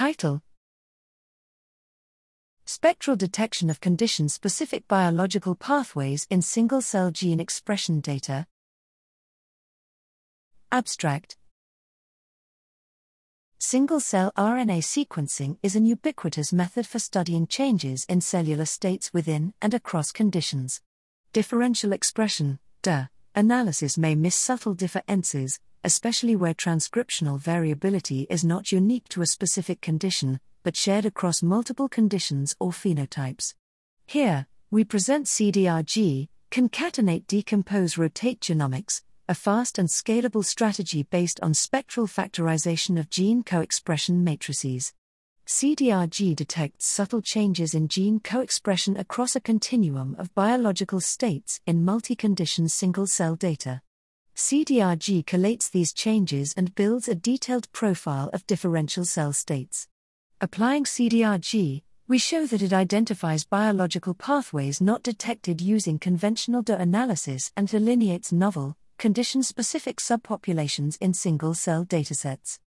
Title Spectral detection of condition specific biological pathways in single cell gene expression data. Abstract Single cell RNA sequencing is an ubiquitous method for studying changes in cellular states within and across conditions. Differential expression, DE, analysis may miss subtle differences, especially where transcriptional variability is not unique to a specific condition, but shared across multiple conditions or phenotypes. Here, we present CDRG, concatenate decompose rotate genomics, a fast and scalable strategy based on spectral factorization of gene co expression matrices. CDRG detects subtle changes in gene co expression across a continuum of biological states in multi condition single cell data. CDRG collates these changes and builds a detailed profile of differential cell states. Applying CDRG, we show that it identifies biological pathways not detected using conventional DE analysis and delineates novel, condition specific subpopulations in single cell datasets.